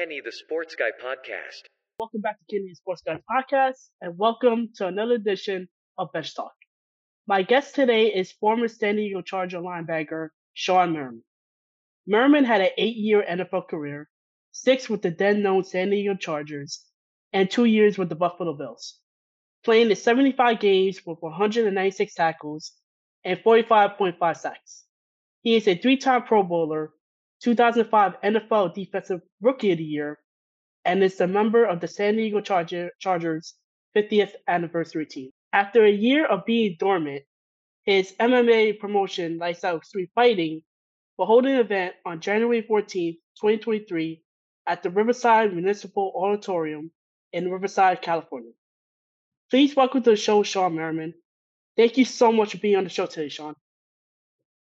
Kenny the Sports Guy podcast. Welcome back to Kenny the Sports Guy podcast, and welcome to another edition of Bench Talk. My guest today is former San Diego Charger linebacker Shawne Merriman. Merriman had an eight-year NFL career, six with the then-known San Diego Chargers, and two years with the Buffalo Bills, playing in 75 games with 196 tackles and 45.5 sacks. He is a three-time Pro Bowler, 2005 NFL Defensive Rookie of the Year, and is a member of the San Diego Charger, Chargers 50th anniversary team. After a year of being dormant, his MMA promotion Lights Out Extreme Fighting will hold an event on January 14, 2023 at the Riverside Municipal Auditorium in Riverside, California. Please welcome to the show, Shawne Merriman. Thank you so much for being on the show today, Shawne.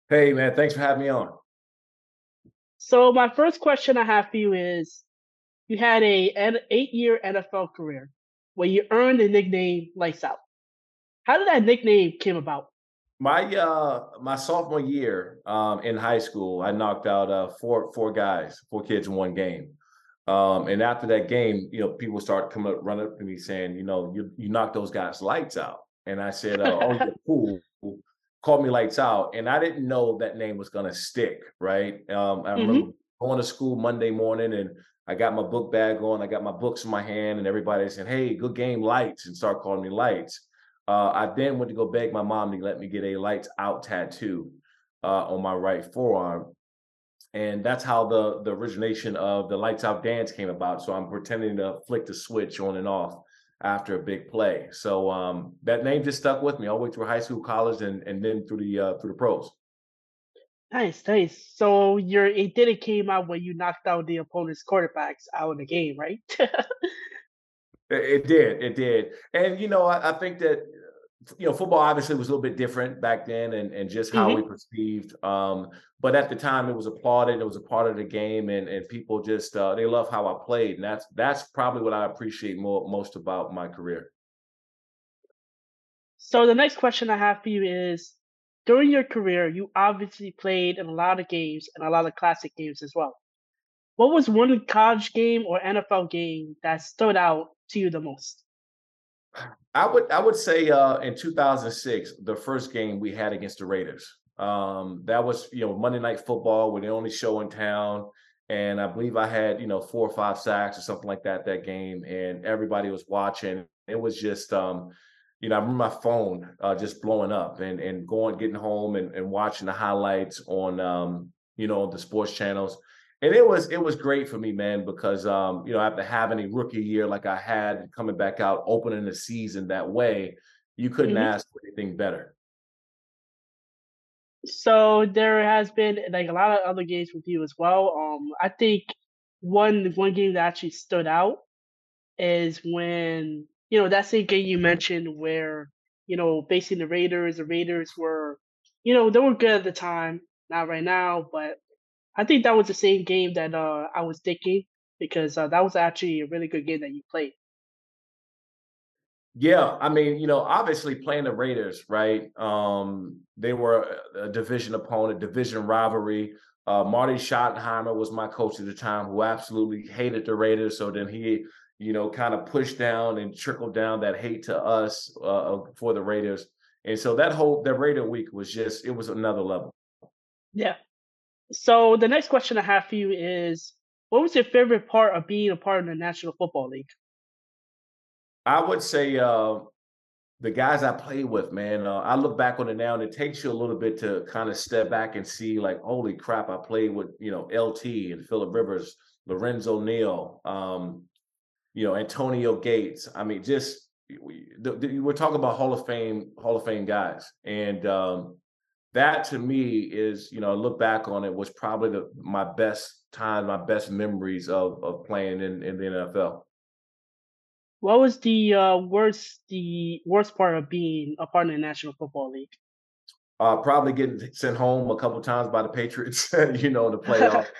Hey, man, thanks for having me on. So, my first question I have for you is you had a an eight year NFL career where you earned the nickname Lights Out. How did that nickname came about? My uh my sophomore year um in high school, I knocked out uh four four guys, four kids in one game. Um, and after that game, you know, people start coming up, running up to me saying, you know, you you knocked those guys' lights out. And I said, uh, oh, you're cool. Called me lights out. And I didn't know that name was gonna stick, right? Um, I Mhm. remember going to school Monday morning and I got my book bag on, I got my books in my hand, and everybody said, Hey, good game, lights, and start calling me lights. Uh, I then went to go beg my mom to let me get a lights out tattoo uh, on my right forearm. And that's how the the origination of the lights out dance came about. So I'm pretending to flick the switch on and off after a big play. So um, that name just stuck with me all the way through high school, college, and and then through the uh, through the pros. Nice, nice. So your it did it came out when you knocked out the opponent's quarterbacks out of the game, right? It, it did, it did, and you know I, I think that you know football obviously was a little bit different back then, and and just how hmm we perceived. Um, but at the time, it was applauded. It was a part of the game, and and people just uh, they love how I played, and that's that's probably what I appreciate more most about my career. So the next question I have for you is during your career, you obviously played in a lot of games and a lot of classic games as well. What was one college game or NFL game that stood out to you the most? I would I would say uh, in 2006, the first game we had against the Raiders. Um, that was you know Monday Night Football, we're the only show in town, and I believe I had you know four or five sacks or something like that that game, and everybody was watching. It was just um, you know I remember my phone uh, just blowing up and and going getting home and, and watching the highlights on um, you know the sports channels. And it was it was great for me, man, because um, you know, after having a rookie year like I had and coming back out, opening the season that way, you couldn't hmm ask for anything better. So there has been like a lot of other games with you as well. Um, I think one one game that actually stood out is when you know that same game you mentioned where you know facing the Raiders, the Raiders were you know they were good at the time, not right now, but I think that was the same game that uh I was thinking because uh, that was actually a really good game that you played. Yeah, I mean, you know, obviously playing the Raiders, right? Um, they were a division opponent, division rivalry. Uh, Marty Schottenheimer was my coach at the time, who absolutely hated the Raiders. So then he, you know, kind of pushed down and trickled down that hate to us uh, for the Raiders. And so that whole that Raider week was just it was another level. Yeah. So the next question I have for you is, what was your favorite part of being a part of the National Football League? I would say uh, the guys I played with, man, uh, I look back on it now and it takes you a little bit to kind of step back and see, like, holy crap, I played with, you know, LT and Philip Rivers, Lorenzo Neal, um, you know, Antonio Gates. I mean, just we, we're talking about Hall of Fame, Hall of Fame guys. And um, that to me is, you know, I look back on it was probably the, my best time, my best memories of, of playing in, in the NFL. What was the uh, worst the worst part of being a part of the National Football League? Uh, probably getting sent home a couple times by the Patriots, you know, in the playoff.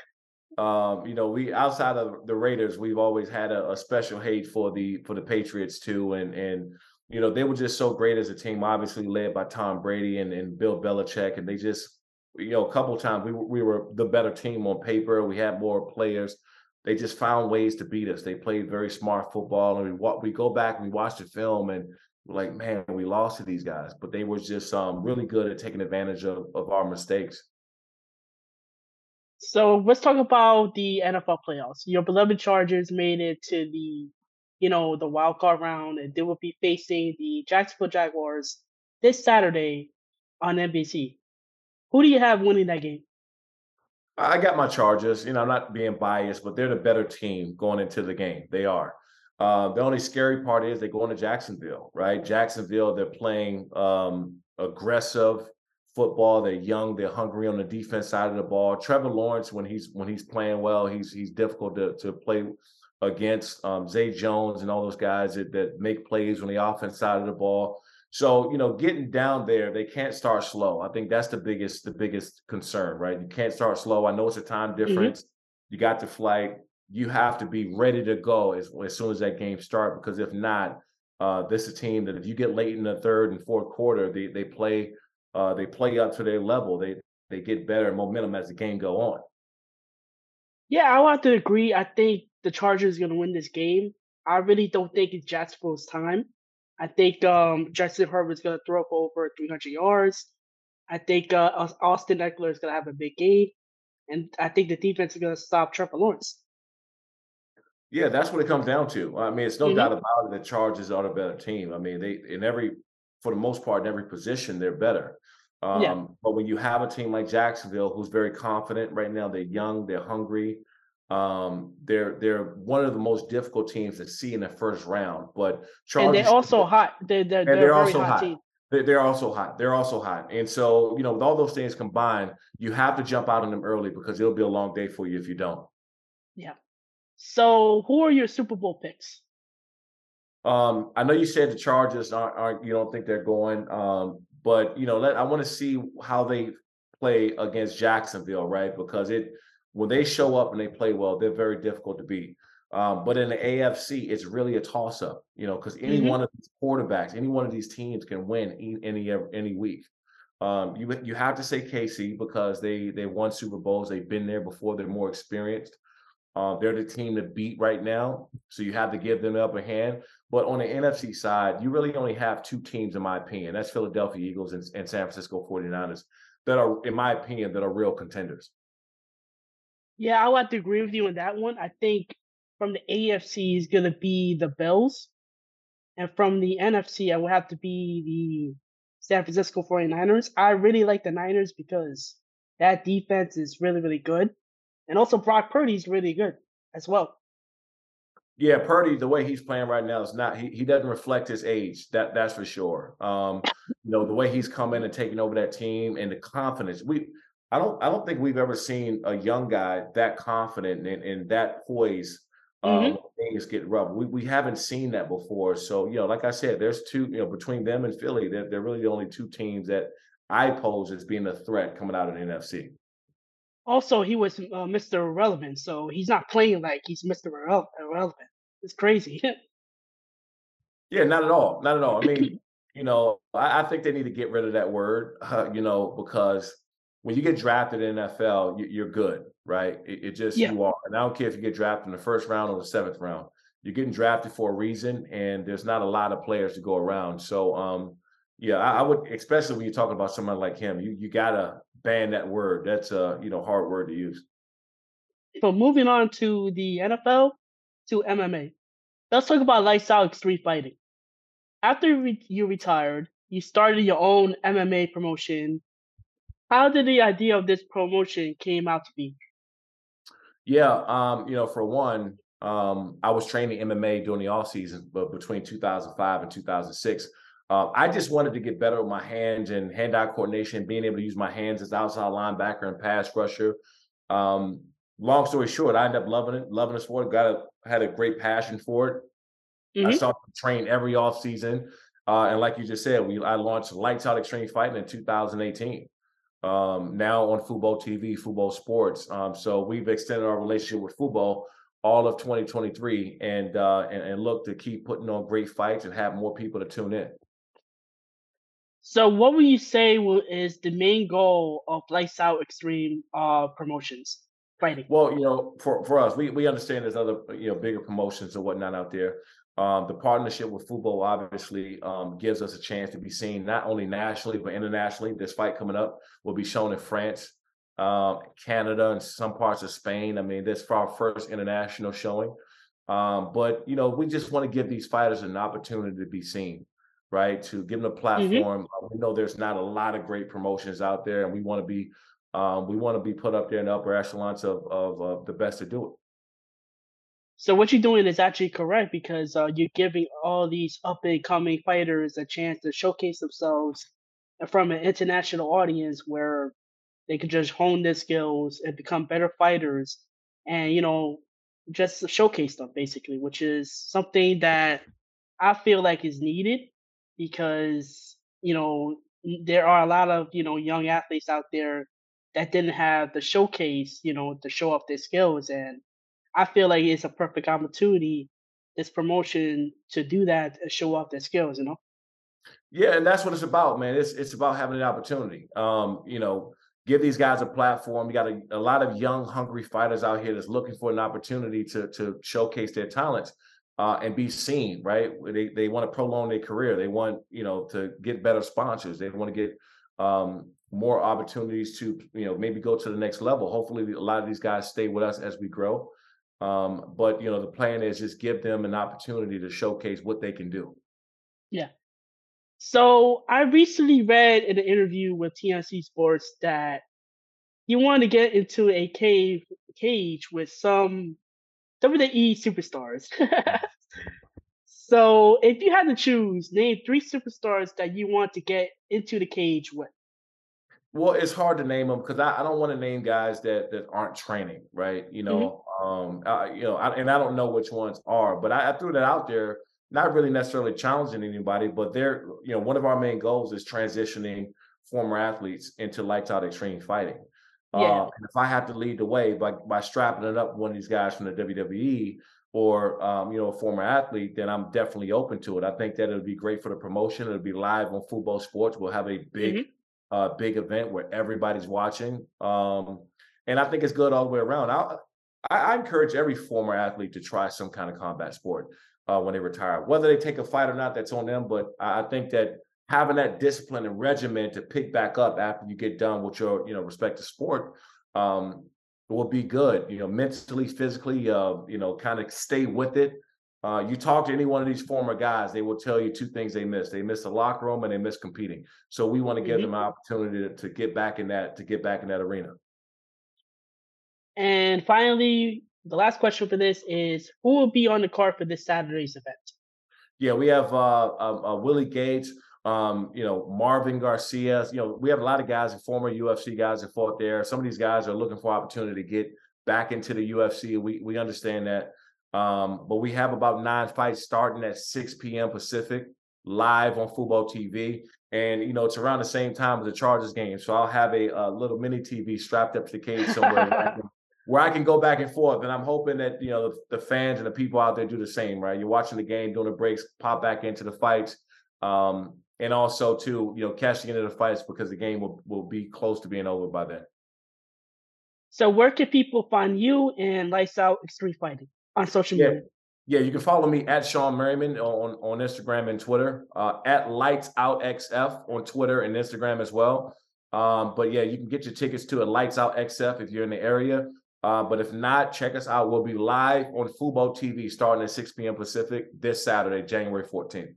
Um, you know, we outside of the Raiders, we've always had a, a special hate for the for the Patriots too, and and you know they were just so great as a team. Obviously led by Tom Brady and, and Bill Belichick, and they just you know a couple times we were- we were the better team on paper. We had more players, they just found ways to beat us. They played very smart football, and we we go back and we watch the film, and we're like, man, we lost to these guys, but they were just um, really good at taking advantage of of our mistakes. So let's talk about the NFL playoffs. Your beloved Chargers made it to the, you know, the wild card round, and they will be facing the Jacksonville Jaguars this Saturday on NBC. Who do you have winning that game? I got my Chargers. You know, I'm not being biased, but they're the better team going into the game. They are. Uh, the only scary part is they go into Jacksonville, right? Jacksonville, they're playing um, aggressive football. They're young. They're hungry on the defense side of the ball. Trevor Lawrence, when he's when he's playing well, he's he's difficult to to play against. Um, Zay Jones and all those guys that, that make plays on the offense side of the ball. So, you know, getting down there, they can't start slow. I think that's the biggest, the biggest concern, right? You can't start slow. I know it's a time mm-hmm. difference. Mm-hmm. You got the flight. You have to be ready to go as, as soon as that game starts, because if not, uh, this is a team that if you get late in the third and fourth quarter, they they play uh, they play up to their level. They they get better momentum as the game go on. Yeah, I want to agree. I think the Chargers are going to win this game. I really don't think it's Jacksonville's time. I think um, Justin Herbert's going to throw up over 300 yards. I think uh, Austin Ekeler is going to have a big game, and I think the defense is going to stop Trevor Lawrence. Yeah, that's what it comes down to. I mean, it's no mm-hmm. doubt about it. The Chargers are the better team. I mean, they in every, for the most part, in every position, they're better. Um, yeah. But when you have a team like Jacksonville, who's very confident right now, they're young, they're hungry. Um, they're they're one of the most difficult teams to see in the first round. But Chargers, and they're also hot. They're they're, they're, they're also hot. Team. They're also hot. They're also hot. And so, you know, with all those things combined, you have to jump out on them early because it'll be a long day for you if you don't. Yeah. So, who are your Super Bowl picks? Um, I know you said the Chargers aren't, aren't you don't think they're going. Um, but you know, let, I want to see how they play against Jacksonville, right? Because it when they show up and they play well, they're very difficult to beat. Um, but in the AFC, it's really a toss up, you know, because any mm-hmm. one of these quarterbacks, any one of these teams can win any any week. Um, you you have to say KC because they they won Super Bowls, they've been there before, they're more experienced. Uh, they're the team to beat right now, so you have to give them the upper hand. But on the NFC side, you really only have two teams, in my opinion. That's Philadelphia Eagles and, and San Francisco 49ers that are, in my opinion, that are real contenders. Yeah, I would have to agree with you on that one. I think from the AFC is going to be the Bills. And from the NFC, I would have to be the San Francisco 49ers. I really like the Niners because that defense is really, really good. And also Brock Purdy's really good as well. Yeah, Purdy, the way he's playing right now is not he, he doesn't reflect his age. That that's for sure. Um, you know, the way he's come in and taking over that team and the confidence. We I don't I don't think we've ever seen a young guy that confident and, and that poise um, mm-hmm. things get rough. We we haven't seen that before. So, you know, like I said, there's two, you know, between them and Philly, they're, they're really the only two teams that I pose as being a threat coming out of the NFC. Also, he was uh, Mr. Irrelevant, so he's not playing like he's Mr. Irrelevant. It's crazy. yeah, not at all. Not at all. I mean, you know, I, I think they need to get rid of that word, uh, you know, because when you get drafted in NFL, you, are good, right? It, it just yeah. you are. And I don't care if you get drafted in the first round or the seventh round. You're getting drafted for a reason, and there's not a lot of players to go around. So, um, yeah, I, I would, especially when you're talking about someone like him, you you gotta ban that word. That's a you know hard word to use. So moving on to the NFL to MMA. Let's talk about Lights Out extreme fighting. After you retired, you started your own MMA promotion. How did the idea of this promotion came out to be? Yeah, um, you know, for one, um, I was training MMA during the off season, but between 2005 and 2006. Uh, I just wanted to get better with my hands and hand-eye coordination, being able to use my hands as outside linebacker and pass rusher. Um, long story short, I ended up loving it, loving the sport. Got a had a great passion for it. Mm-hmm. I started to train every off season, uh, and like you just said, we I launched Lights Out Extreme Fighting in 2018. Um, now on Fubo TV, Fubo Sports. Um, so we've extended our relationship with Fubo all of 2023, and, uh, and and look to keep putting on great fights and have more people to tune in. So, what would you say is the main goal of Lights Out Extreme uh, promotions? fighting? Well, you know, for, for us, we, we understand there's other, you know, bigger promotions and whatnot out there. Um, the partnership with Fubo obviously um, gives us a chance to be seen not only nationally but internationally. This fight coming up will be shown in France, um, Canada, and some parts of Spain. I mean, this for our first international showing. Um, but you know, we just want to give these fighters an opportunity to be seen, right? To give them a platform. Mm-hmm. We know there's not a lot of great promotions out there, and we want to be um, we want to be put up there in the upper echelons of, of, of the best to do it. So what you're doing is actually correct because uh, you're giving all these up and coming fighters a chance to showcase themselves from an international audience where they can just hone their skills and become better fighters and you know just showcase them basically which is something that i feel like is needed because you know there are a lot of you know young athletes out there that didn't have the showcase you know to show off their skills and I feel like it's a perfect opportunity, this promotion to do that and show off their skills, you know? Yeah, and that's what it's about, man. It's it's about having an opportunity. Um, you know, give these guys a platform. You got a, a lot of young, hungry fighters out here that's looking for an opportunity to to showcase their talents uh, and be seen, right? They they want to prolong their career. They want, you know, to get better sponsors. They want to get um, more opportunities to, you know, maybe go to the next level. Hopefully, a lot of these guys stay with us as we grow. Um, but you know, the plan is just give them an opportunity to showcase what they can do. Yeah. So I recently read in an interview with TMZ Sports that you want to get into a cave cage with some WWE superstars. so if you had to choose, name three superstars that you want to get into the cage with. Well, it's hard to name them because I, I, don't want to name guys that that aren't training, right? You know, mm-hmm. um, I, you know, I, and I don't know which ones are, but I, I, threw that out there, not really necessarily challenging anybody, but they're, you know, one of our main goals is transitioning former athletes into lights out extreme fighting. Yeah. Uh, and if I have to lead the way by by strapping it up one of these guys from the WWE or um, you know a former athlete, then I'm definitely open to it. I think that it'll be great for the promotion. It'll be live on Fubo Sports. We'll have a big mm-hmm uh, big event where everybody's watching. Um, and I think it's good all the way around. I, I, encourage every former athlete to try some kind of combat sport uh, when they retire. Whether they take a fight or not, that's on them. But I think that having that discipline and regimen to pick back up after you get done with your, you know, respective sport um, will be good. You know, mentally, physically, uh, you know, kind of stay with it. Uh, you talk to any one of these former guys, they will tell you two things they miss. They miss the locker room and they miss competing. So we want to give mm-hmm. them an opportunity to, to get back in that to get back in that arena. And finally, the last question for this is: Who will be on the card for this Saturday's event? Yeah, we have uh, uh, uh, Willie Gates, um, you know Marvin Garcia. You know, we have a lot of guys, former UFC guys that fought there. Some of these guys are looking for opportunity to get back into the UFC. We we understand that. Um, but we have about nine fights starting at 6 p.m. Pacific live on Fubo TV. And, you know, it's around the same time as the Chargers game. So I'll have a, a little mini TV strapped up to the cage somewhere where, I can, where, I can, go back and forth. And I'm hoping that, you know, the, the, fans and the people out there do the same, right? You're watching the game, doing the breaks, pop back into the fights. Um, and also, too, you know, cashing into the fights because the game will, will be close to being over by then. So where can people find you and Lights Out Extreme Fighting? On social yeah. media? Yeah, you can follow me at Shawne Merriman on, on Instagram and Twitter, uh, at Lights Out XF on Twitter and Instagram as well. Um, but yeah, you can get your tickets to a Lights Out XF if you're in the area. Uh, but if not, check us out. We'll be live on Fubo TV starting at 6 p.m. Pacific this Saturday, January 14th.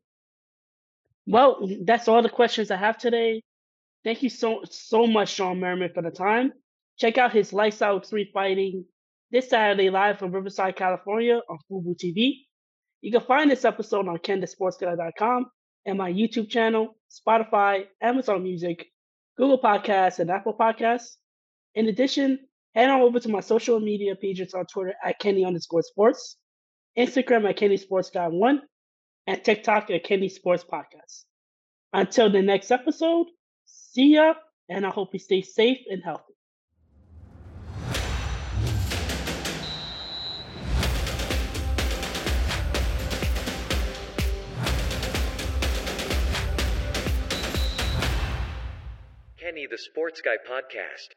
Well, that's all the questions I have today. Thank you so so much, Shawne Merriman, for the time. Check out his Lights Out Street Fighting this Saturday live from Riverside, California on Fubo TV. You can find this episode on KenDaSportsGuy.com and my YouTube channel, Spotify, Amazon Music, Google Podcasts, and Apple Podcasts. In addition, head on over to my social media pages on Twitter at Kenny underscore sports, Instagram at Kenny Sports Guy One, and TikTok at Kenny Sports Podcast. Until the next episode, see ya, and I hope you stay safe and healthy. Kenny the Sports Guy podcast.